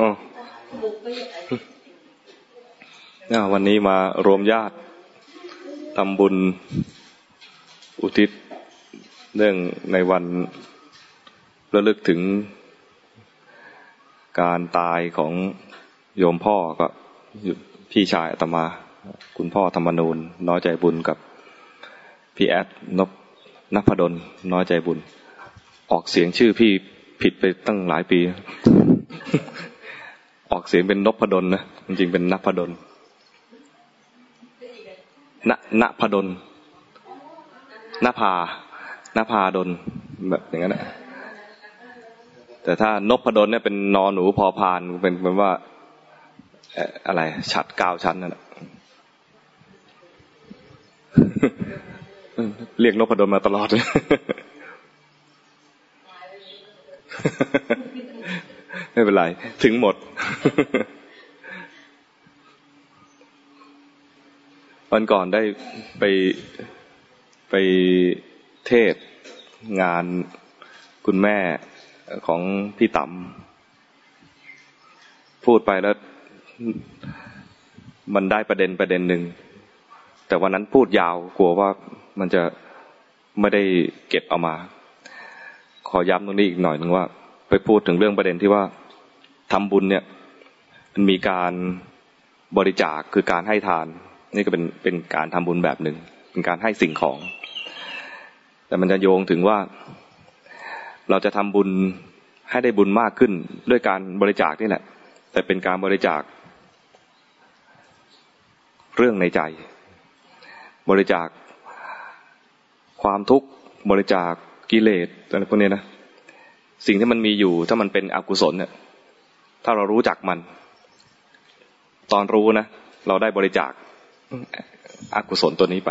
อ๋อวันนี้มารวมญาติทำบุญอุทิศเรื่องในวันระลึกถึงการตายของโยมพ่อก็พี่ชายอาตมา คุณพ่อธรรมนูนน้อยใจบุญกับพี่แอดนบนพดลน้อยใจบุญ ออกเสียงชื่อพี่ ผิดไปตั้งหลายปี ออกเสียงเป็นนพดลนะจริงๆเป็นนพดลณณพดลนภานภาดลแบบอย่างนั้นแหละแต่ถ้านพดลเนี่ยเป็นนอหนูพอพานเป็นเป็นว่าอะไร ฉัดก้าชั้นนั่นแหละเรียกนพดลมาตลอดเลย ไม่เป็นไร ถึงหมด วันก่อนได้ไปไปเทศงานคุณแม่ของพี่ต๋ำพูดไปแล้ว มันได้ประเด็นประเด็นหนึ่ง แต่วันนั้นพูดยาวกลัวว่ามันจะไม่ได้เก็บเอามา ขอย้ำตรงนี้อีกหน่อยหนึ่งว่า ไปพูดถึงเรื่องประเด็นที่ว่าทำบุญเนี่ยมันมีการบริจาคคือการให้ทาน นี่ก็เป็นเป็นการทำบุญแบบหนึ่งเป็นการให้สิ่งของ แต่มันจะโยงถึงว่าเราจะทำบุญให้ได้บุญมากขึ้นด้วยการบริจาคนี่แหละ แต่เป็นการบริจาค เรื่องในใจ บริจาคความทุกข์บริจาคกิเลสอะไรพวกนี้นะ สิ่งที่มันมีอยู่ถ้ามันเป็นอกุศลเนี่ยถ้าเรารู้จักมัน ตอนรู้นะเราได้บริจาคอกุศลตัวนี้ไป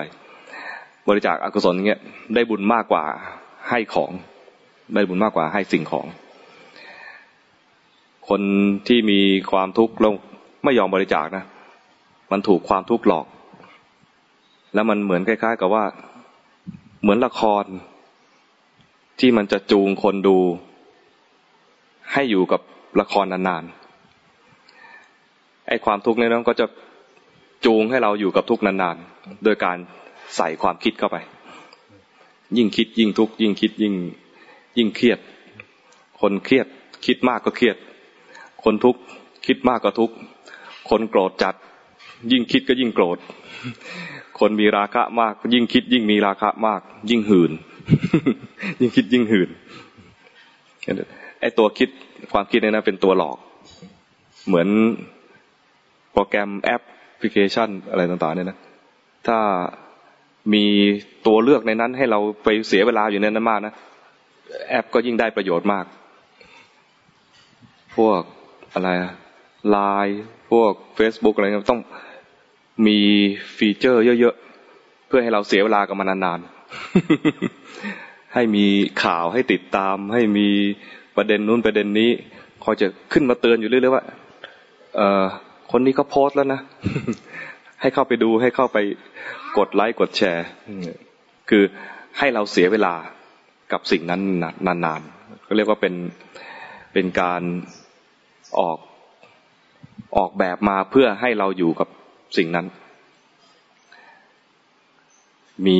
บริจาคอกุศลเงี้ยได้บุญมากกว่าให้ของได้บุญมากกว่าให้สิ่งของ คนที่มีความทุกข์แล้วไม่ยอมบริจาคนะมันถูกความทุกข์หลอก แล้วมันเหมือนคล้าย ๆ กับว่าเหมือนละครที่มันจะจูงคนดู ให้อยู่กับละครนานๆไอ้ความทุกข์นี้นั้นก็จะจูงให้เราอยู่กับทุกข์นานๆ โดยการใส่ความคิดเข้าไป ยิ่งคิดยิ่งทุกข์ยิ่งคิดยิ่งยิ่งเครียด คนเครียดคิดมากก็เครียด คนทุกข์คิดมากก็ทุกข์ คนโกรธจัด ยิ่งคิดก็ยิ่งโกรธ คนมีราคะมาก ยิ่งคิดยิ่งมีราคะมาก ยิ่งหืน ยิ่งคิดยิ่งหืน ไอตัวคิดความคิดเนี่ยนะเป็นตัวหลอก เหมือนโปรแกรมแอปพลิเคชันอะไรต่างๆเนี่ยนะถ้ามีตัวเลือกในนั้นให้เราไปเสียเวลาอยู่ในนั้นมากนะแอปก็ยิ่งได้ประโยชน์มาก พวกอะไรไลน์พวก Facebook อะไรต้องมีฟีเจอร์เยอะๆ เพื่อให้เราเสียเวลากับมันนานๆ ให้มีข่าวให้ติดตาม ให้มี ประเด็นนู้นประเด็นนี้คอยจะขึ้นมาเตือนอยู่เรื่อยๆว่า เออคนนี้เขาโพสต์แล้วนะ ให้เข้าไปดูให้เข้าไปกดไลค์กดแชร์ คือให้เราเสียเวลากับสิ่งนั้นนานๆก็เรียกว่าเป็นเป็นการออกออกแบบมาเพื่อให้เราอยู่กับสิ่งนั้น มี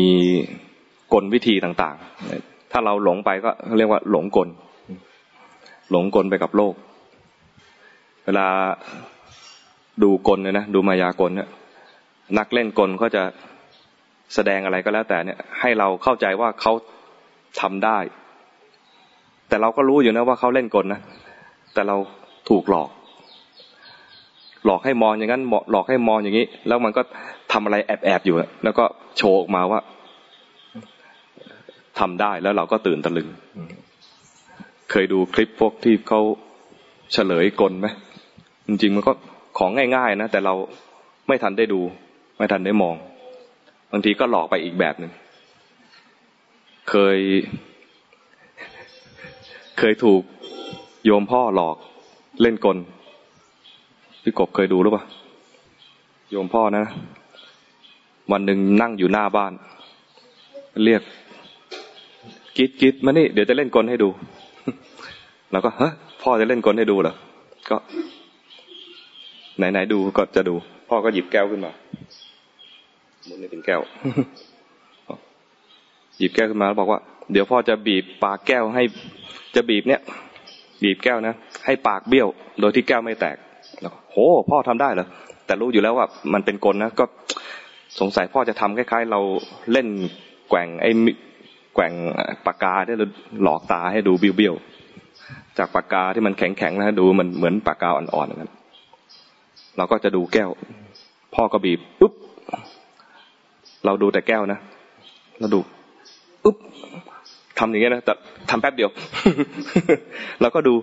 กลวิธีต่างๆ ถ้าเราหลงไปก็เรียกว่าหลงกล หลงกลไปกับโลก เวลาดูกลเนี่ยนะดูมายากลเนี่ยนักเล่นกลก็จะแสดงอะไรก็แล้วแต่เนี่ย ให้เราเข้าใจว่าเขาทำได้ แต่เราก็รู้อยู่นะว่าเขาเล่นกลนะแต่เราถูกหลอก หลอกให้มองอย่างนั้นหลอกให้มองอย่างนี้ แล้วมันก็ทำอะไรแอบแอบอยู่แล้วก็โชว์ออกมาว่าทำได้แล้วเราก็ตื่นตะลึง เคยดูคลิปพวกที่เขาเฉลยกลไหมจริงๆมันก็ของง่ายๆนะแต่เราไม่ทันได้ดู ไม่ทันได้มอง บางทีก็หลอกไปอีกแบบหนึ่งเคย เคยถูกโยมพ่อหลอกเล่นกลพี่กบเคยดูหรือเปล่าโยมพ่อนะ วันหนึ่งนั่งอยู่หน้าบ้าน เรียกกิดกิดมานี่ เดี๋ยวจะเล่นกลให้ดู เราก็ฮ้พ่อจะเล่นกลให้ดูเหรอก็ไหนๆดูก็จะดู พ่อก็หยิบแก้วขึ้นมาหมุนในถึงแก้ว หยิบแก้วขึ้นมาแล้วบอกว่า เดี๋ยวพ่อจะบีบปากแก้วให้จะบีบเนี่ย บีบแก้วนะให้ปากเบี้ยว โดยที่แก้วไม่แตกแล้วโหพ่อทำได้เหรอแต่รู้อยู่แล้วว่า มันเป็นกลนะก็สงสัยพ่อจะทำคล้ายๆ เราเล่นแกว่งไอ้แกว่งปากกาได้หลอกตาให้ดูเบี้ยวๆ จากปากกาที่มันแข็งๆนะดูมันเหมือนปากกาอ่อนๆนั้นเราก็จะดูแก้ว พ่อก็บีบปุ๊บเราดูแต่แก้วนะเราดูปุ๊บทำอย่างเงี้ยนะแต่ทำแป๊บเดียวเราก็ดู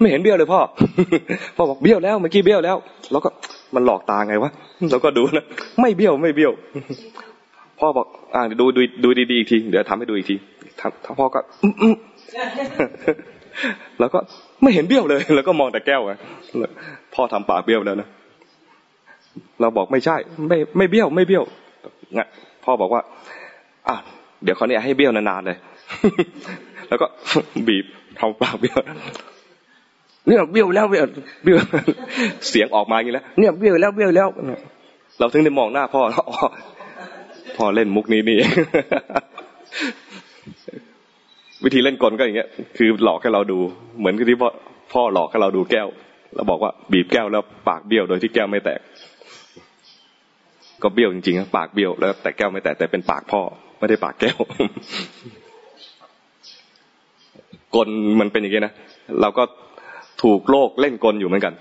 ไม่เห็นเบี้ยวเลยพ่อพ่อบอกเบี้ยวแล้วเมื่อกี้เบี้ยวแล้วแล้วก็มันหลอกตาไงวะเราก็ดูนะไม่เบี้ยวไม่เบี้ยว พ่อบอก อ่าดูดูดูดีๆอีกทีเดี๋ยวทำให้ดูอีกทีถ้าพ่อก็อื แล้วก็ไม่เห็นเบี้ยวเลย แล้วก็มองแต่แก้วไงพ่อทำปากเบี้ยวแล้วนะเราบอกไม่ใช่ ไม่ไม่เบี้ยว ไม่เบี้ยวงพ่อบอกว่า อะเดี๋ยวเขาเนี่ยให้เบี้ยวนานๆเลย แล้วก็บีบทำปากเบี้ยวเนี่ยเบี้ยวแล้วเบี้ยวเบี้ยวเสียงออกมาอย่างนี้แล้วเนี่ยเบี้ยวแล้วเบี้ยวแล้วเราถึงได้มองหน้าพ่อแล้วพ่อเล่นมุกนี้นี่ วิธีเล่นกลก็อย่างเงี้ย คือหลอกให้เราดู เหมือนที่พ่อพ่อหลอกให้เราดูแก้ว แล้วบอกว่าบีบแก้วแล้วปากเบี้ยวโดยที่แก้วไม่แตก ก็เบี้ยวจริงๆปากเบี้ยวแล้ว แต่แก้วไม่แตกแต่เป็นปากพ่อ ไม่ได้ปากแก้วกลมันเป็นอย่างนี้นะเราก็ถูกโลกเล่นกลอยู่เหมือนกัน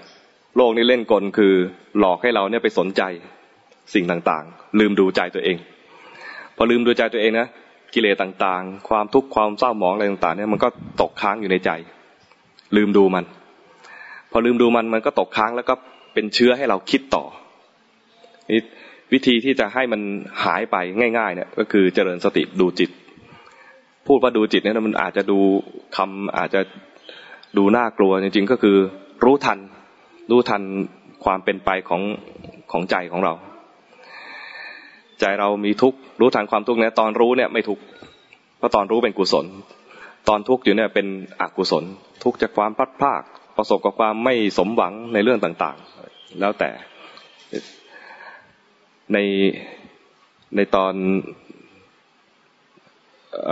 โลกนี้เล่นกลคือหลอกให้เราเนี่ยไปสนใจสิ่งต่างๆ ลืมดูใจตัวเอง พอลืมดูใจตัวเองนะ กิเลสต่างๆ ความทุกข์ความเศร้าหมองอะไรต่างๆเนี่ยมันก็ตกค้างอยู่ในใจ ลืมดูมัน พอลืมดูมันมันก็ตกค้างแล้วก็เป็นเชื้อให้เราคิดต่อนี่วิธีที่จะให้มันหายไปง่าย ๆ เนี่ย ก็คือเจริญสติดูจิต พูดว่าดูจิตเนี่ยมันอาจจะดูคำอาจจะดูน่ากลัวจริงๆก็คือรู้ทัน รู้ทันความเป็นไปของของใจของเรา ใจเรามีทุกข์รู้ทันความทุกข์เนี่ยตอนรู้เนี่ยไม่ทุกข์เพราะตอนรู้เป็นกุศล ตอนทุกข์อยู่เนี่ยเป็นอกุศล ทุกข์จากความพัดพากประสบกับความไม่สมหวังในเรื่องต่างๆ แล้วแต่ในในตอนอ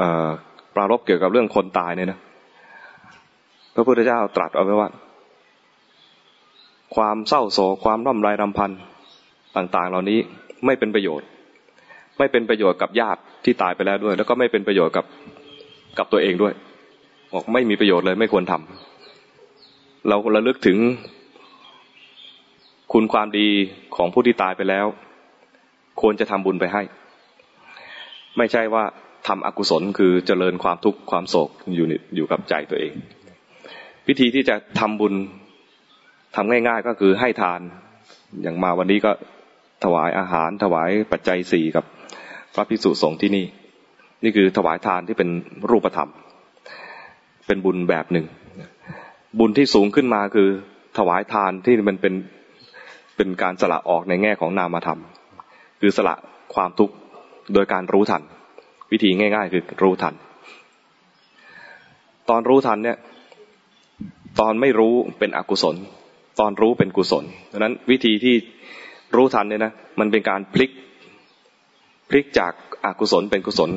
ปรารบเกี่ยวกับเรื่องคนตายเนี่ยนะพระพุทธเจ้าตรัสเอาไว้ว่า ความเศร้าโศกความร่ำไรรำพันต่าง ๆ เหล่านี้ไม่เป็นประโยชน์ ไม่เป็นประโยชน์กับญาติที่ตายไปแล้วด้วย แล้วก็ไม่เป็นประโยชน์กับกับตัวเองด้วยบอกไม่มีประโยชน์เลยไม่ควรทำเราระลึกถึงคุณความดีของผู้ที่ตายไปแล้ว ควรจะทำบุญไปให้ ไม่ใช่ว่าทำอกุศลคือเจริญความทุกข์ความโศกอยู่อยู่กับใจตัวเอง วิธีที่จะทำบุญทำง่าย ๆ ก็คือให้ทานอย่างมาวันนี้ก็ถวายอาหารถวายปัจจัยสี่กับ พระพิสุสงฆ์ที่นี่ นี่คือถวายทานที่เป็นรูปธรรม เป็นบุญแบบหนึ่ง บุญที่สูงขึ้นมาคือถวายทานที่มันเป็นเป็นการสละออกในแง่ของนามธรรม คือสละความทุกข์โดยการรู้ทัน วิธีง่าย ๆ คือรู้ทัน ตอนรู้ทันเนี่ย ตอนไม่รู้เป็นอกุศล ตอนรู้เป็นกุศลดังนั้นวิธีที่รู้ทันเนี่ยนะมันเป็นการพลิก พลิกจากอากุศลเป็นกุศล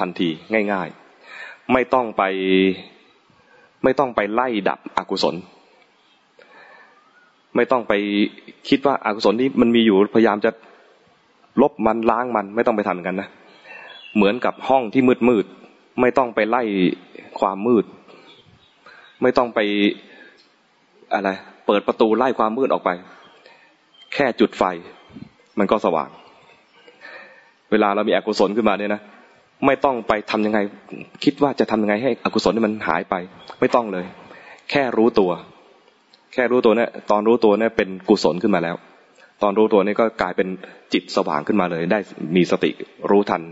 ทันทีง่าย ๆ ไม่ต้องไปไม่ต้องไปไล่ดับอกุศล ไม่ต้องไปคิดว่าอากุศลนี้มันมีอยู่พยายามจะลบมันล้างมันไม่ต้องไปทำกันนะเหมือนกับห้องที่มืดมืดไม่ต้องไปไล่ความมืด ไม่ต้องไปอะไรเปิดประตูไล่ความมืดออกไป แค่จุดไฟ มันก็สว่าง เวลาเรามีอกุศลขึ้นมาเนี่ยนะไม่ต้องไปทำยังไง คิดว่าจะทำยังไงให้อกุศลนี่มันหายไป ไม่ต้องเลย แค่รู้ตัว แค่รู้ตัวเนี่ยตอนรู้ตัวเนี่ยเป็นกุศลขึ้นมาแล้ว ตอนรู้ตัวนี้ก็กลายเป็นจิตสว่างขึ้นมาเลย ได้มีสติรู้ทัน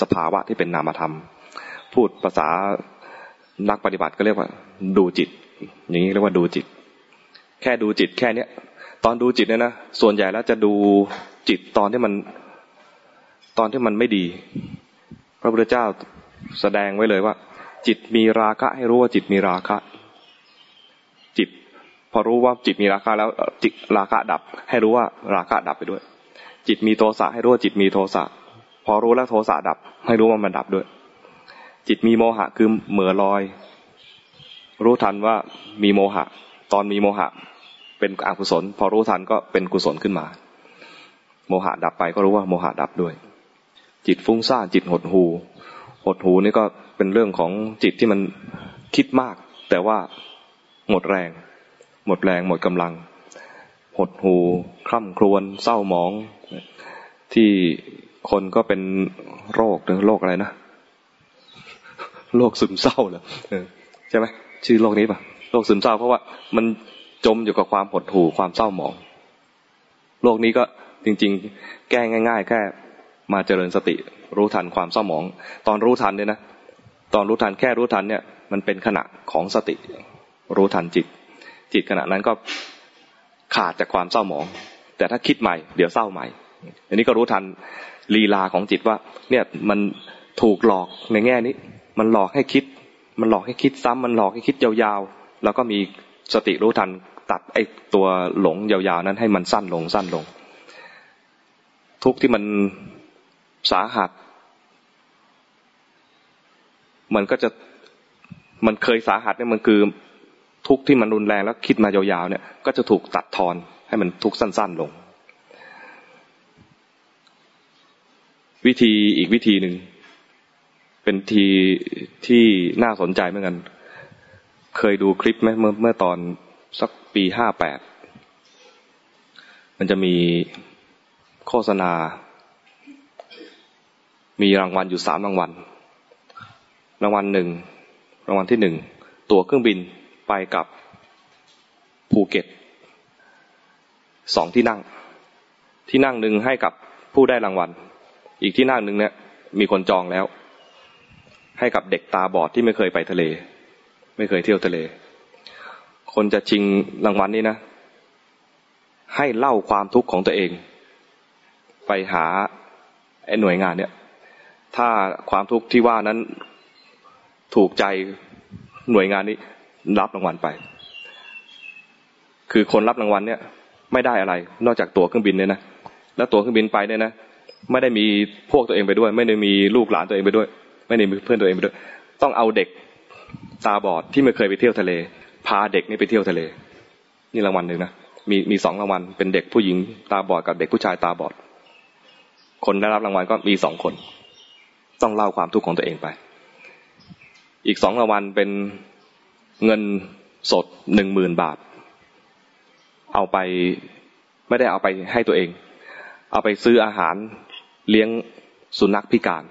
สภาวะที่เป็นนามธรรม พูดภาษานักปฏิบัติก็เรียกว่า ดูจิต อย่างนี้เรียกว่าดูจิต แค่ดูจิตแค่เนี้ยตอนดูจิตเนี่ยนะส่วนใหญ่แล้วจะดูจิตตอนที่มัน ตอนที่มันไม่ดี พระพุทธเจ้าแสดงไว้เลยว่า จิตมีราคะให้รู้ว่าจิตมีราคะ จิต พอรู้ว่าจิตมีราคะแล้วจิตราคะดับ ให้รู้ว่าราคะดับไปด้วย จิตมีโทสะให้รู้ว่าจิตมีโทสะพอรู้แล้วโทสะดับ ให้รู้ว่ามันดับด้วย จิตมีโมหะคือเหมือลอย รู้ทันว่ามีโมหะ ตอนมีโมหะ เป็นอกุศล พอรู้ทันก็เป็นกุศลขึ้นมา โมหะดับไปก็รู้ว่าโมหะดับด้วย จิตฟุ้งซ่านจิตหดหูหดหูนี่ก็เป็นเรื่องของจิตที่มันคิดมาก แต่ว่าหมดแรง หมดแรงหมดกำลัง หดหูคร่ำครวญเศร้าหมอง ที่คนก็เป็นโรคหรือโรคอะไรนะโรคซึมเศร้าเหรอใช่ไหมชื่อโรคนี้ปะโรคซึมเศร้า เพราะว่ามันจมอยู่กับความหดหู่ความเศร้าหมองโรคนี้ก็จริง ๆ แก้ง่าย ๆ แค่ มาเจริญสติ รู้ทันความเศร้าหมอง ตอนรู้ทันเนี่ยนะตอนรู้ทันแค่รู้ทันเนี่ย มันเป็นขณะของสติ รู้ทันจิต จิตขณะนั้นก็ขาดจากความเศร้าหมอง แต่ถ้าคิดใหม่เดี๋ยวเศร้าใหม่ อันนี้ก็รู้ทันลีลาของจิตว่า เนี่ยมันถูกหลอกในแง่นี้ มันหลอกให้คิด มันหลอกให้คิดซ้ำมันหลอกให้คิดยาวๆ แล้วก็มีสติรู้ทันตัดไอ้ตัวหลงยาวๆนั้นให้มันสั้นลงสั้นลง ทุกที่มัน สาหัส มันก็จะมันเคยสาหัสเนี่ยมันคือทุกที่มันรุนแรงแล้วคิดมายาวๆเนี่ย ก็จะถูกตัดทอนให้มันทุกสั้น ๆลง วิธีอีกวิธีหนึ่งเป็นทีที่น่าสนใจเหมือนกัน เคยดูคลิปไหมเมื่อเมื่อตอนสักปีห้าแปดมันจะมีโฆษณา มีรางวัลอยู่สามรางวัล รางวัลหนึ่งรางวัลที่หนึ่งตั๋วเครื่องบินไปกับภูเก็ตสองที่นั่ง ที่นั่งหนึ่งให้กับผู้ได้รางวัล อีกที่นั่งหนึ่งเนี่ยมีคนจองแล้ว ให้กับเด็กตาบอดที่ไม่เคยไปทะเล ไม่เคยเที่ยวทะเล คนจะชิงรางวัลนนี้นะ ให้เล่าความทุกข์ของตัวเอง ไปหาไอ้หน่วยงานเนี่ย ถ้าความทุกข์ที่ว่านั้นถูกใจหน่วยงานนี้รับรางวัลไป คือคนรับรางวัลเนี่ย ไม่ได้อะไร นอกจากตั๋วเครื่องบินเนี่ยนะแล้วตั๋วเครื่องบินไปเนี่ยนะไม่ได้มีพวกตัวเองไปด้วย ไม่ได้มีลูกหลานตัวเองไปด้วย ไม่ได้มีเพื่อนตัวเองไปด้วย ต้องเอาเด็กตาบอดที่ไม่เคยไปเที่ยวทะเล พาเด็กนี่ไปเที่ยวทะเล นี่รางวัลหนึ่งนะมีมีสองรางวัลเป็นเด็กผู้หญิงตาบอดกับเด็กผู้ชายตาบอด คนได้รับรางวัลก็มีสองคน ต้องเล่าความทุกข์ของตัวเองไป อีกสองรางวัลเป็นเงินสดหนึ่งหมื่นบาท เอาไปไม่ได้เอาไปให้ตัวเอง เอาไปซื้ออาหารเลี้ยงสุนัขพิการ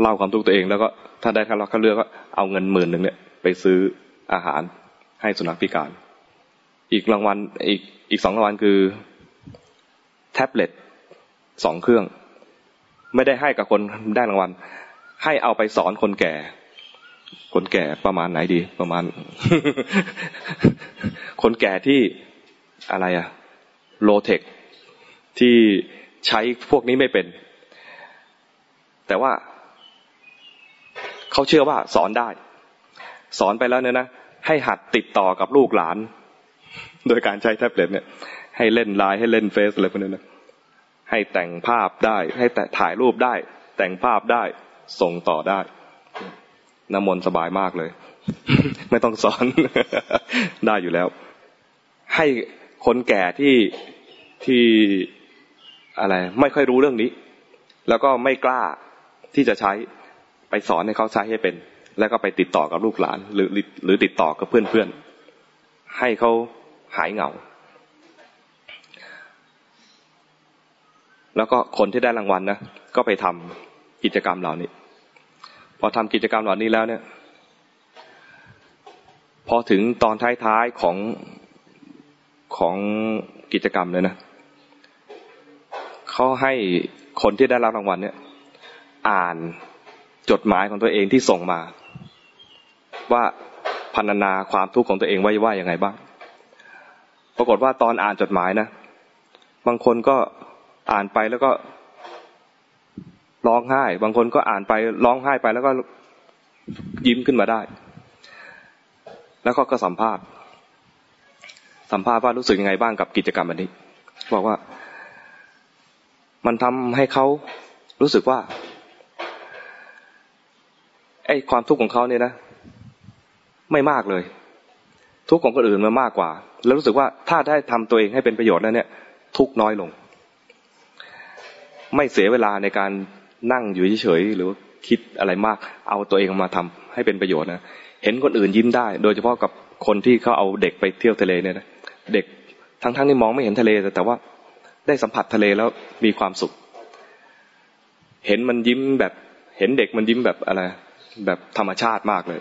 เล่าความทุกข์ตัวเองแล้วก็ถ้าได้คัดเลือกก็เอาเงินหมื่นหนึ่งเนี่ยไปซื้ออาหารให้สุนัขพิการ อีกรางวัลอีกอีกสองรางวัลคือ แท็บเล็ตสองเครื่อง ไม่ได้ให้กับคนได้รางวัล ให้เอาไปสอนคนแก่ คนแก่ประมาณไหนดี ประมาณ คนแก่ที่อะไรอะโลเทคที่ใช้พวกนี้ไม่เป็น แต่ว่าเขาเชื่อว่าสอนได้ สอนไปแล้วเนี่ยนะให้หัดติดต่อกับลูกหลาน โดยการใช้แท็บเล็ตเนี่ย ให้เล่นไลน์ให้เล่นเฟซอะไรพวกนี้นะ ให้แต่งภาพได้ ให้แต่ถ่ายรูปได้ แต่งภาพได้ ส่งต่อได้น้ำมนต์สบายมากเลย ไม่ต้องสอน ได้อยู่แล้ว ให้คนแก่ที่ที่อะไร ไม่ค่อยรู้เรื่องนี้ แล้วก็ไม่กล้าที่จะใช้ไปสอนให้เขาใช้ให้เป็น แล้วก็ไปติดต่อกับลูกหลาน หรือหรือติดต่อกับเพื่อนๆให้เขาหายเหงา แล้วก็คนที่ได้รางวัลนะก็ไปทำกิจกรรมเหล่านี้ พอทำกิจกรรมเหล่านี้แล้วเนี่ย พอถึงตอนท้ายๆของของกิจกรรมเลยนะเขาให้คนที่ได้รับรางวัลเนี่ย อ่านจดหมายของตัวเองที่ส่งมา ว่าพันนาความทุกข์ของตัวเองไว้ว่ายังไงบ้าง ปรากฏว่าตอนอ่านจดหมายนะ บางคนก็ อ่านไปแล้วก็ร้องไห้ บางคนก็อ่านไปร้องไห้ไปแล้วก็ยิ้มขึ้นมาได้ แล้วก็ก็สัมภาษณ์ สัมภาษณ์ว่ารู้สึกยังไงบ้างกับกิจกรรมอันนี้ บอกว่า มันทำให้เขารู้สึกว่าไอ้ความทุกข์ของเขาเนี่ยนะ ไม่มากเลย ทุกข์ของคนอื่นมันมากกว่า แล้วรู้สึกว่าถ้าได้ทำตัวเองให้เป็นประโยชน์แล้วเนี่ย ทุกน้อยลง ไม่เสียเวลาในการนั่งอยู่เฉยๆหรือคิดอะไรมาก เอาตัวเองมาทำให้เป็นประโยชน์นะเห็นคนอื่นยิ้มได้ โดยเฉพาะกับคนที่เขาเอาเด็กไปเที่ยวทะเลเนี่ยนะเด็กทั้งๆที่มองไม่เห็นทะเลแต่แต่ว่าได้สัมผัสทะเลแล้วมีความสุข เห็นมันยิ้มแบบ เห็นเด็กมันยิ้มแบบอะไร แบบธรรมชาติมากเลย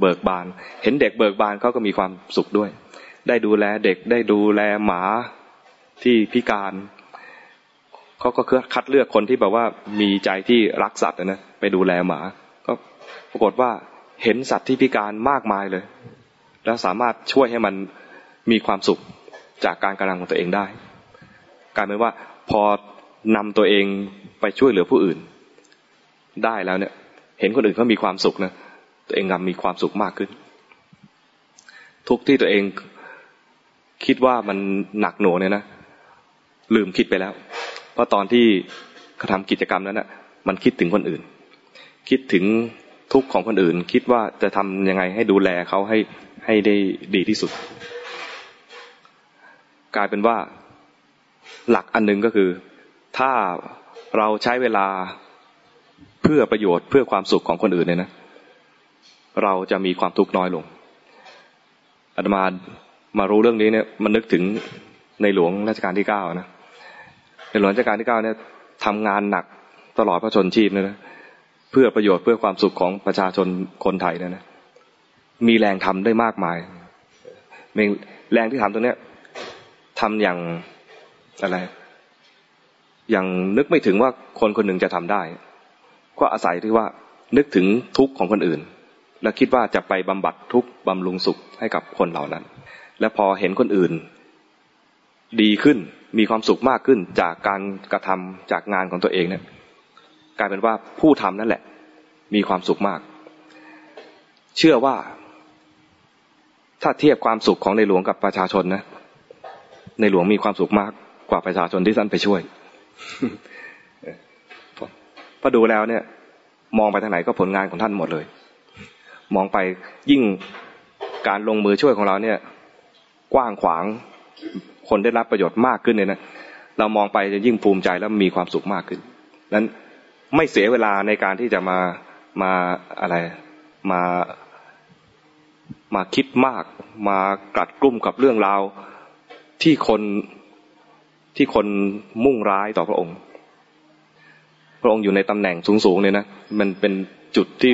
เบิกบาน เห็นเด็กเบิกบานเขาก็มีความสุขด้วย ได้ดูแลเด็กได้ดูแลหมาที่พิการ เขาก็คือคัดเลือกคนที่แบบว่ามีใจที่รักสัตว์นะไปดูแลหมา ก็ปรากฏว่าเห็นสัตว์ที่พิการมากมายเลย แล้วสามารถช่วยให้มันมีความสุขจากการกระทำของตัวเองได้ กลายเป็นว่าพอนำตัวเองไปช่วยเหลือผู้อื่น ได้แล้วเนี่ย เห็นคนอื่นเขามีความสุขนะตัวเองกำมีความสุขมากขึ้น ทุกที่ตัวเองคิดว่ามันหนักหน่วงเนี่ยนะลืมคิดไปแล้ว เพราะตอนที่กระทำกิจกรรมนั้นนะ่ะมันคิดถึงคนอื่น คิดถึงทุกข์ของคนอื่น คิดว่าจะทำยังไงให้ดูแลเขาให้ให้ได้ดีที่สุด กลายเป็นว่าหลักอันหนึ่งก็คือ ถ้าเราใช้เวลาเพื่อประโยชน์เพื่อความสุขของคนอื่นเนี่ยนะ เราจะมีความทุกข์น้อยลงอาตมามารู้เรื่องนี้เนี่ยมันนึกถึงในหลวงรัชกาลที่เก้านะ ในหลวงรัชกาลที่เก้าเนี่ยทำงานหนักตลอดพระชนชีพเนี่ยนะเพื่อประโยชน์เพื่อความสุขของประชาชนคนไทยนี่ยนะมีแรงทำได้มากมายแรงที่ทำตรงเนี้ยทำอย่างอะไร อย่างนึกไม่ถึงว่าคนคนหนึ่งจะทำได้ ก็อาศัยที่ว่านึกถึงทุกข์ของคนอื่น และคิดว่าจะไปบำบัดทุกข์บำรุงสุขให้กับคนเหล่านั้น และพอเห็นคนอื่น ดีขึ้น มีความสุขมากขึ้นจากการกระทำจากงานของตัวเองเนี่ยกลายเป็นว่าผู้ทำนั่นแหละ มีความสุขมาก เชื่อว่า ถ้าเทียบความสุขของในหลวงกับประชาชนนะ ในหลวงมีความสุขมากกว่าประชาชนที่ท่านไปช่วยพอดูแล้วเนี่ย มองไปทางไหนก็ผลงานของท่านหมดเลย มองไปยิ่งการลงมือช่วยของเราเนี่ย กว้างขวาง คนได้รับประโยชน์มากขึ้นเนี่ยนะเรามองไปจะยิ่งภูมิใจแล้วมีความสุขมากขึ้นนั้นไม่เสียเวลาในการที่จะมามาอะไรมามาคิดมาก มากัดกลุ่มกับเรื่องราวที่คนที่คนมุ่งร้ายต่อพระองค์ พระองค์อยู่ในตำแหน่งสูงๆเนี่ยนะมันเป็นจุดที่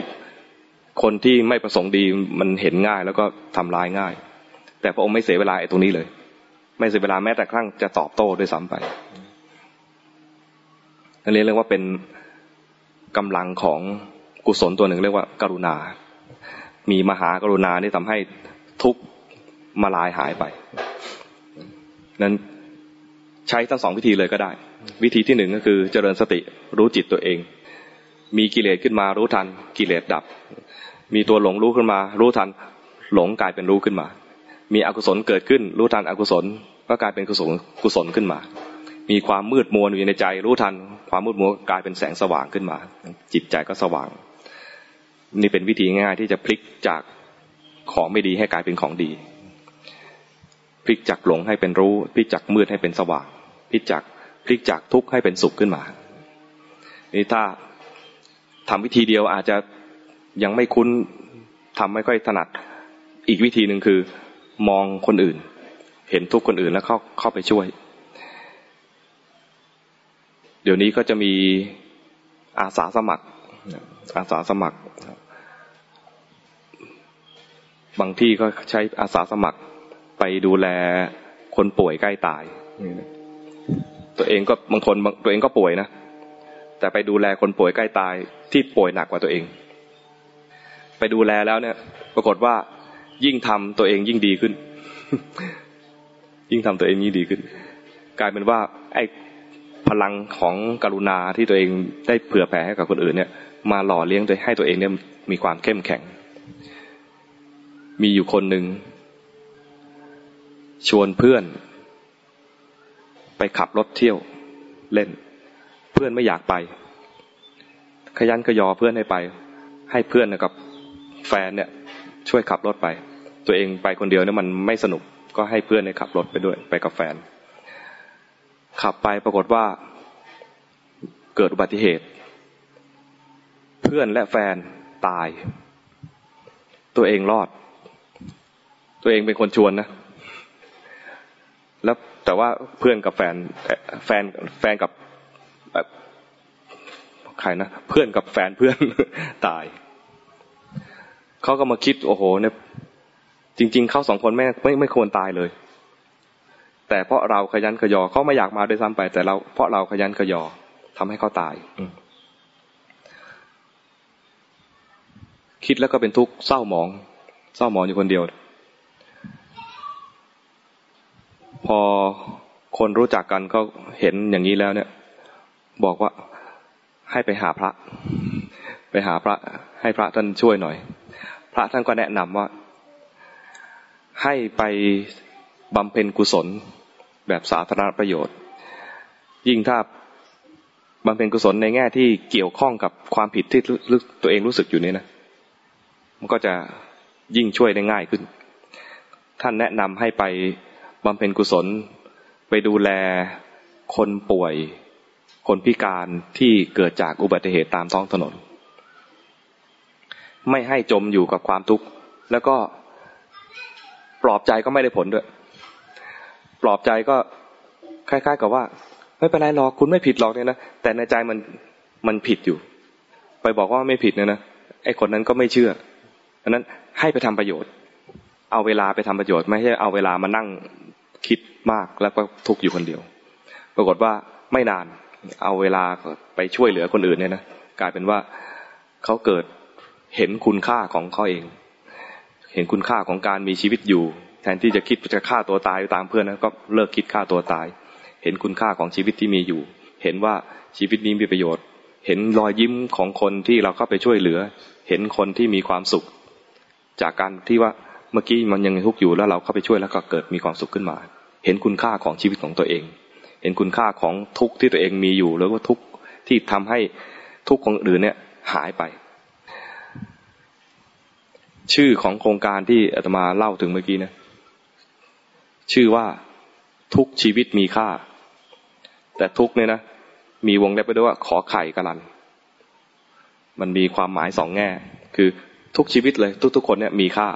คนที่ไม่ประสงค์ดีมันเห็นง่าย แล้วก็ทำร้ายง่าย แต่พระองค์ไม่เสียเวลาไอ้ตรงนี้เลย ไม่เสียเวลาแม้แต่ครั้งจะตอบโต้ด้วยซ้ำไปอันนี้เรียกว่าเป็นกำลังของกุศลตัวหนึ่งเรียกว่า กรุณา มีมหากรุณาที่ทำให้ทุกมาลายหายไป นั้นใช้ทั้งสองวิธีเลยก็ได้ วิธีที่หนึ่งก็คือเจริญสติรู้จิตตัวเอง มีกิเลสขึ้นมารู้ทันกิเลสดับ มีตัวหลงรู้ขึ้นมา รู้ทันหลงกลายเป็นรู้ขึ้นมา มีอกุศลเกิดขึ้น รู้ทันอกุศลก็กลายเป็นกุศลกุศลขึ้นมา มีความมืดมัวอยู่ในใจ รู้ทัน ความมืดมัวกลายเป็นแสงสว่างขึ้นมา จิตใจก็สว่าง นี่เป็นวิธีง่ายที่จะพลิกจากของไม่ดีให้กลายเป็นของดี พลิกจากหลงให้เป็นรู้ พลิกจากมืดให้เป็นสว่าง พลิกจากพลิกจากทุกข์ให้เป็นสุขขึ้นมา นี่ถ้าทำวิธีเดียวอาจจะยังไม่คุ้นทำไม่ค่อยถนัด อีกวิธีหนึ่งคือ มองคนอื่น เห็นทุกคนอื่นแล้วเข้าเข้าไปช่วย เดี๋ยวนี้ก็จะมีอาสาสมัคร อาสาสมัคร บางที่ก็ใช้อาสาสมัครไปดูแลคนป่วยใกล้ตาย ตัวเองก็บางคนตัวเองก็ป่วยนะ แต่ไปดูแลคนป่วยใกล้ตายที่ป่วยหนักกว่าตัวเอง ไปดูแลแล้วเนี่ย ปรากฏว่า ยิ่งทำตัวเองยิ่งดีขึ้น ยิ่งทำตัวเองยิ่งดีขึ้น กลายเป็นว่า ไอ้พลังของกรุณาที่ตัวเองได้เผื่อแผ่ให้กับคนอื่นเนี่ย มาหล่อเลี้ยงโดยให้ตัวเองเนี่ยมีความเข้มแข็ง มีอยู่คนหนึ่งชวนเพื่อน ไปขับรถเที่ยวเล่น เพื่อนไม่อยากไป ขยันขยอเพื่อนให้ไป ให้เพื่อนกับแฟนเนี่ย ช่วยขับรถไป ตัวเองไปคนเดียวเนี่ยมันไม่สนุกก็ให้เพื่อนเนี่ยขับรถไปด้วยไปกับแฟน ขับไปปรากฏว่าเกิดอุบัติเหตุ เพื่อนและแฟนตาย ตัวเองรอด ตัวเองเป็นคนชวนนะแล้วแต่ว่าเพื่อนกับแฟนแฟนแฟนกับใครนะเพื่อนกับแฟนเพื่อนตาย เขาก็มาคิดโอ้โหเนี่ยจริง ๆเขาสองคนไม่ไม่ไม่ควรตายเลย แต่เพราะเราขยันขยอเขาไม่อยากมาด้วยซ้ำไป แต่เราเพราะเราขยันขยอทำให้เขาตายคิดแล้วก็เป็นทุกข์เศร้าหมอง เศร้าหมองอยู่คนเดียว พอคนรู้จักกันก็เห็นอย่างนี้แล้วเนี่ย บอกว่าให้ไปหาพระ ไปหาพระให้พระท่านช่วยหน่อย พระท่านก็แนะนำว่า ให้ไปบำเพ็ญกุศลแบบสาธารณประโยชน์ ยิ่งถ้าบำเพ็ญกุศลในแง่ที่เกี่ยวข้องกับความผิดที่ตัวเองรู้สึกอยู่นี่นะ มันก็จะยิ่งช่วยได้ง่ายขึ้น ท่านแนะนำให้ไปบำเพ็ญกุศล ไปดูแลคนป่วย คนพิการที่เกิดจากอุบัติเหตุตามท้องถนน ไม่ให้จมอยู่กับความทุกข์แล้วก็ปลอบใจก็ไม่ได้ผลด้วย ปลอบใจก็คล้าย ๆ กับว่า ไม่เป็นไรหรอกคุณไม่ผิดหรอกเนี่ยนะแต่ในใจมันมันผิดอยู่ ไปบอกว่าไม่ผิดเนี่ยนะไอ้คนนั้นก็ไม่เชื่ออันนั้นให้ไปทำประโยชน์ เอาเวลาไปทำประโยชน์ ไม่ใช่เอาเวลามานั่งคิดมากแล้วก็ทุกข์อยู่คนเดียว ปรากฏว่าไม่นาน เอาเวลาไปช่วยเหลือคนอื่นเนี่ยนะกลายเป็นว่าเขาเกิด เห็นคุณค่าของเขาเอง เห็นคุณค่าของการมีชีวิตอยู่ แทนที่จะคิดจะฆ่าตัวตายตามเพื่อนนะก็เลิกคิดฆ่าตัวตาย เห็นคุณค่าของชีวิตที่มีอยู่ เห็นว่าชีวิตนี้มีประโยชน์ เห็นรอยยิ้มของคนที่เราเข้าไปช่วยเหลือ เห็นคนที่มีความสุข จากการที่ว่าเมื่อกี้มันยังทุกข์อยู่แล้วเราเข้าไปช่วยแล้วก็เกิดมีความสุขขึ้นมา เห็นคุณค่าของชีวิตของตัวเอง เห็นคุณค่าของทุกข์ที่ตัวเองมีอยู่แล้วก็ทุกข์ที่ทำให้ทุกข์ของอื่นเนี่ยหายไป ชื่อของโครงการที่อาตมาเล่าถึงเมื่อกี้นะ ชื่อว่าทุกชีวิตมีค่า แต่ทุกเนี่ยนะ มีวงเล็บไปด้วยว่า ขอไข่กะลัน มันมีความหมายสองแง่ คือทุกชีวิตเลย ทุกๆคนเนี่ยมีค่า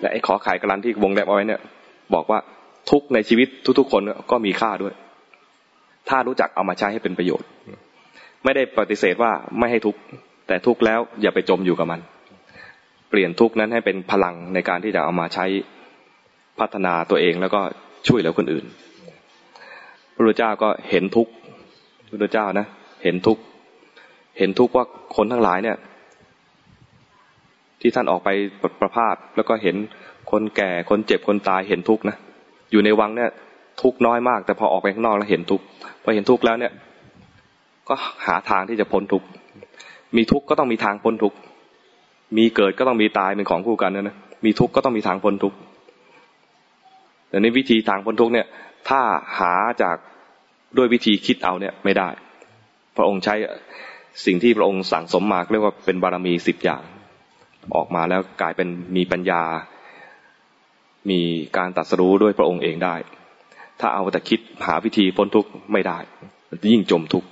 และไอ้ขอไขายกรันที่วงแดบเอาไว้เนี่ย บอกว่าทุกในชีวิตทุกๆคนก็มีค่าด้วย ถ้ารู้จักเอามาใช้ให้เป็นประโยชน์ ไม่ได้ปฏิเสธว่าไม่ให้ทุกแต่ทุกแล้วอย่าไปจมอยู่กับมัน เปลี่ยนทุกนั้นให้เป็นพลังในการที่จะเอามาใช้พัฒนาตัวเองแล้วก็ช่วยเหลือคนอื่น พระพุทธเจ้าก็เห็นทุกพระพุทธเจ้านะ เห็นทุกเห็นทุกว่าคนทั้งหลายเนี่ย ที่ท่านออกไปประพาสแล้วก็เห็นคนแก่คนเจ็บคนตายเห็นทุกข์นะอยู่ในวังเนี่ย ทุกน้อยมาก แต่พอออกไปข้างนอกแล้วเห็นทุกข์พอเห็นทุกข์แล้วเนี่ย ก็หาทางที่จะพ้นทุกข์มีทุกข์ก็ต้องมีทางพ้นทุกข์ มีเกิดก็ต้องมีตายเป็นของคู่กันนะนะมีทุกข์ก็ต้องมีทางพ้นทุกข์แต่ในวิธีทางพ้นทุกข์เนี่ย ถ้าหาจากด้วยวิธีคิดเอาเนี่ยไม่ได้ พระองค์ใช้สิ่งที่พระองค์สั่งสมมาเรียกว่าเป็นบารมีสิบอย่าง ออกมาแล้วกลายเป็นมีปัญญา มีการตัดสรู้ด้วยพระองค์เองได้ ถ้าเอาแต่คิดหาวิธีพ้นทุกข์ไม่ได้ยิ่งจมทุกข์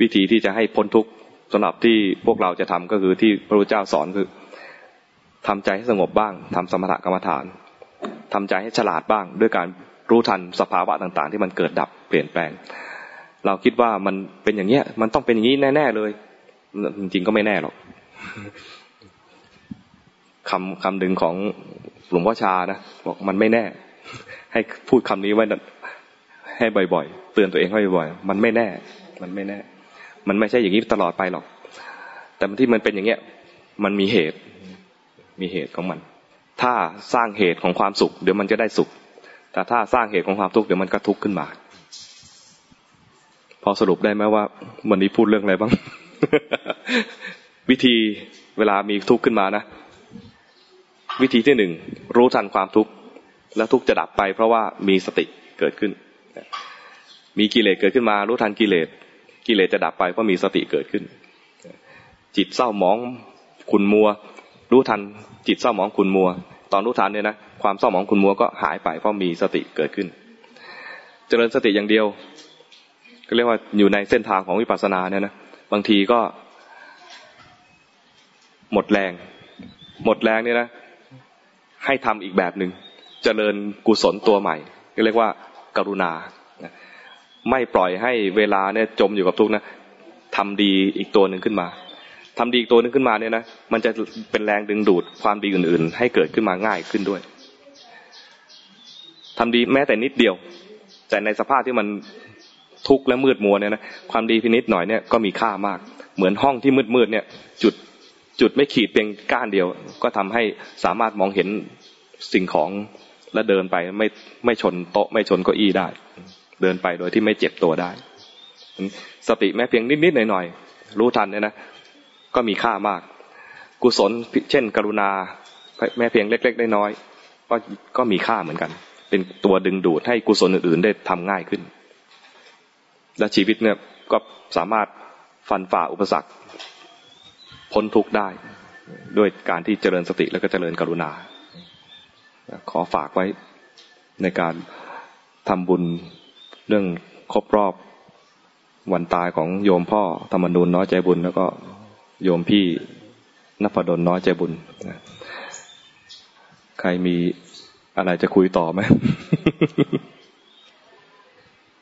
วิธีที่จะให้พ้นทุกข์ สำหรับที่พวกเราจะทำก็คือที่พระพุทธเจ้าสอนคือทำใจให้สงบบ้างทำสมถกรรมฐานทำใจให้ฉลาดบ้าง ด้วยการรู้ทันสภาวะต่างๆ ที่มันเกิดดับเปลี่ยนแปลง เราคิดว่ามันเป็นอย่างเนี้ย มันต้องเป็นอย่างนี้แน่ๆเลย จริงๆก็ไม่แน่หรอกคำคำหนึ่งของหลวงพ่อชานะบอกมันไม่แน่ ให้พูดคำนี้ไว้ให้บ่อยๆ เตือนตัวเองให้บ่อยๆ มันไม่แน่ มันไม่แน่ มันไม่ใช่อย่างนี้ตลอดไปหรอก แต่ที่มันเป็นอย่างเงี้ย มันมีเหตุ มีเหตุของมัน ถ้าสร้างเหตุของความสุข เดี๋ยวมันจะได้สุข แต่ถ้าสร้างเหตุของความทุกข์เดี๋ยวมันก็ทุกข์ขึ้นมา พอสรุปได้ไหมว่าวันนี้พูดเรื่องอะไรบ้าง วิธีเวลามีทุกข์ขึ้นมานะ วิธีที่หนึ่งรู้ทันความทุกข์แล้วทุกข์จะดับไปเพราะว่ามีสติเกิดขึ้น มีกิเลสเกิดขึ้นมา รู้ทันกิเลส กิเลสจะดับไปเพราะมีสติเกิดขึ้น จิตเศร้าหมองขุนมัว รู้ทันจิตเศร้าหมองขุนมัว ตอนรู้ทันเนี่ยนะความเศร้าหมองขุนมัวก็หายไปเพราะมีสติเกิดขึ้น เจริญสติอย่างเดียว ก็เรียกว่าอยู่ในเส้นทางของวิปัสสนาเนี่ยนะบางทีก็ หมดแรง หมดแรงเนี่ยนะให้ทำอีกแบบหนึ่งเจริญกุศลตัวใหม่ ก็เรียกว่าการุณา ไม่ปล่อยให้เวลาเนี่ยจมอยู่กับทุกข์นะทำดีอีกตัวหนึ่งขึ้นมาทำดีอีกตัวหนึ่งขึ้นมาเนี่ยนะมันจะเป็นแรงดึงดูดความดีอื่น ๆ ให้เกิดขึ้นมาง่ายขึ้นด้วยทำดีแม้แต่นิดเดียว แต่ในสภาพที่มันทุกข์และมืดมัวเนี่ยนะความดีพินิดหน่อยเนี่ยก็มีค่ามาก เหมือนห้องที่มืดๆเนี่ย จุดจุดไม่ขีดเพียงก้านเดียว ก็ทำให้สามารถมองเห็นสิ่งของและเดินไปไม่ไม่ชนโต๊ะไม่ชนเก้าอี้ได้ เดินไปโดยที่ไม่เจ็บตัวได้ สติแม้เพียงนิดๆหน่อยๆรู้ทันเนี่ยนะก็มีค่ามาก กุศลเช่น กรุณาแม้เพียงเล็กๆน้อยๆก็ก็มีค่าเหมือนกัน เป็นตัวดึงดูดให้กุศลอื่นๆ ได้ทำง่ายขึ้น และชีวิตเนี่ยก็สามารถฟันฝ่าอุปสรรคพ้นทุกข์ได้ ด้วยการที่เจริญสติแล้วก็เจริญกรุณา ขอฝากไว้ในการทำบุญ รื่องครบรอบวันตายของโยมพ่อธรรมนูนน้อยใจบุญ แล้วก็โยมพี่นพดลน้อยใจบุญใครมีอะไรจะคุยต่อไหม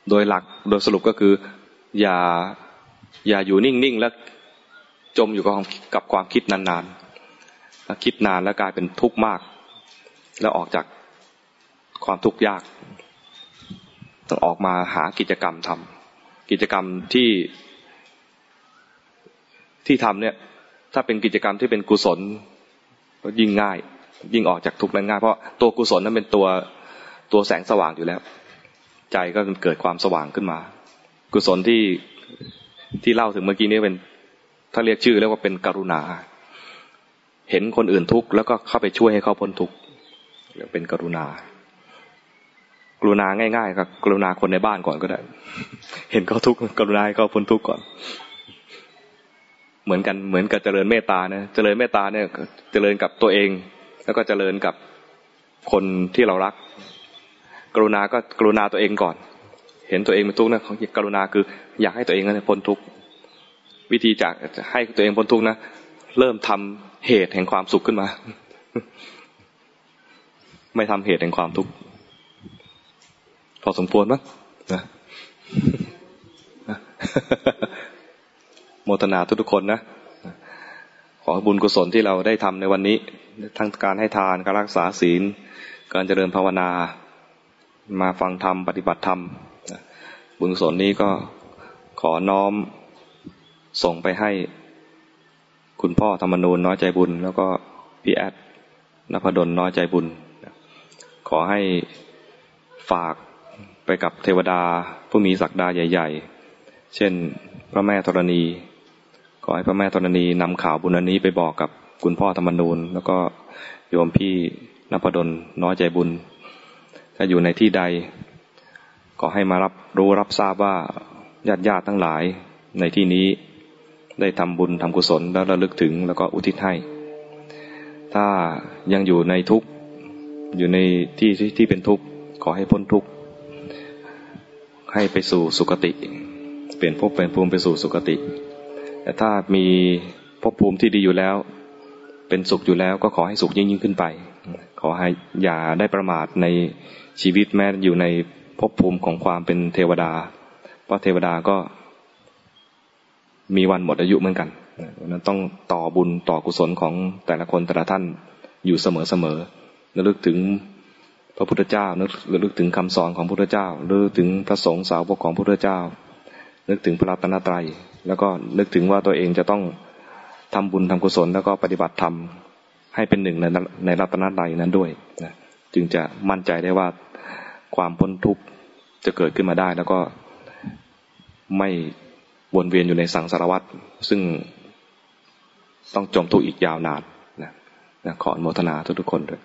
โดยหลักโดยสรุปก็คือ อย่าอย่าอยู่นิ่ง ๆ แล้วจมอยู่กับกับความคิดนานๆคิดนานแล้วกลายเป็นทุกข์มาก แล้วออกจากความทุกข์ยาก ต้องออกมาหากิจกรรมทำกิจกรรมที่ที่ทำเนี่ย ถ้าเป็นกิจกรรมที่เป็นกุศลก็ยิ่งง่าย ยิ่งออกจากทุกข์นั้นง่ายเพราะตัวกุศลนั้นเป็นตัวตัวแสงสว่างอยู่แล้ว ใจก็เกิดความสว่างขึ้นมา กุศลที่ที่เล่าถึงเมื่อกี้นี้เป็น ถ้าเรียกชื่อเรียกว่าเป็นกรุณา เห็นคนอื่นทุกข์แล้วก็เข้าไปช่วยให้เขาพ้นทุกข์เรียกเป็นกรุณา กรุณาง่ายๆครับกรุณาคนในบ้านก่อนก็ได้ เห็นเขาทุกข์กรุณาให้เขาพ้นทุกข์ก่อน เหมือนกันเหมือนกับเจริญเมตตานะเจริญเมตตาเนี่ย เจริญกับตัวเอง แล้วก็เจริญกับคนที่เรารัก กรุณาก็กรุณาตัวเองก่อน เห็นตัวเองเป็นทุกข์นะของกรุณาคืออยากให้ตัวเองนั้นพ้นทุกข์วิธีจากให้ตัวเองพ้นทุกข์นะเริ่มทำเหตุแห่งความสุขขึ้นมา ไม่ทำเหตุแห่งความทุกข์ พอสมควรมั้ยนะโมทนาทุกทุกคนนะ ขอบุญกุศลที่เราได้ทำในวันนี้ ทั้งการให้ทานการรักษาศีล การเจริญภาวนา มาฟังธรรม ปฏิบัติธรรม บุญกุศลนี้ก็ขอน้อมส่งไปให้คุณพ่อธรรมนูนน้อยใจบุญ แล้วก็พี่แอดนภดลน้อยใจบุญ ขอให้ฝาก กับเทวดาผู้มีศักดาใหญ่ ๆ เช่น พระแม่ธรณีขอให้พระแม่ธรณีนำข่าวบุญนี้ไปบอกกับคุณพ่อธรรมนูนแล้วก็โยมพี่นภดลน้อยใจบุญ ถ้าอยู่ในที่ใด ขอให้มารับรู้รับทราบว่าญาติญาติทั้งหลายในที่นี้ได้ทำบุญทำกุศลแล้วระลึกถึงแล้วก็อุทิศให้ ถ้ายังอยู่ในทุกข์อยู่ในที่ที่เป็นทุกข์ขอให้พ้นทุกข์ ให้ไปสู่สุคติ เปลี่ยนภพเป็นภูมิไปสู่สุคติ แต่ถ้ามีภพภูมิที่ดีอยู่แล้ว เป็นสุขอยู่แล้วก็ขอให้สุขยิ่งยิ่งขึ้นไป ขอให้อย่าได้ประมาทในชีวิตแม้อยู่ในภพภูมิของความเป็นเทวดา เพราะเทวดาก็มีวันหมดอายุเหมือนกันดังนั้นต้องต่อบุญต่อกุศลของแต่ละคนแต่ละท่านอยู่เสมอเสมอระลึกถึง พระพุทธเจ้านึกลึกถึงคำสอนของพระพุทธเจ้าลึกถึงพระสงฆ์สาวกของพระพุทธเจ้า นึกถึงพระรัตนตรัย แล้วก็นึกถึงว่าตัวเองจะต้องทำบุญทำกุศลแล้วก็ปฏิบัติธรรมให้เป็นหนึ่งในในรัตนตรัยนั้นด้วยนะจึงจะมั่นใจได้ว่าความพ้นทุกข์จะเกิดขึ้นมาได้ แล้วก็ไม่วนเวียนอยู่ในสังสารวัฏซึ่งต้องจมทุกข์อีกยาวนานนะขออนุโมทนาทุกๆคนด้วย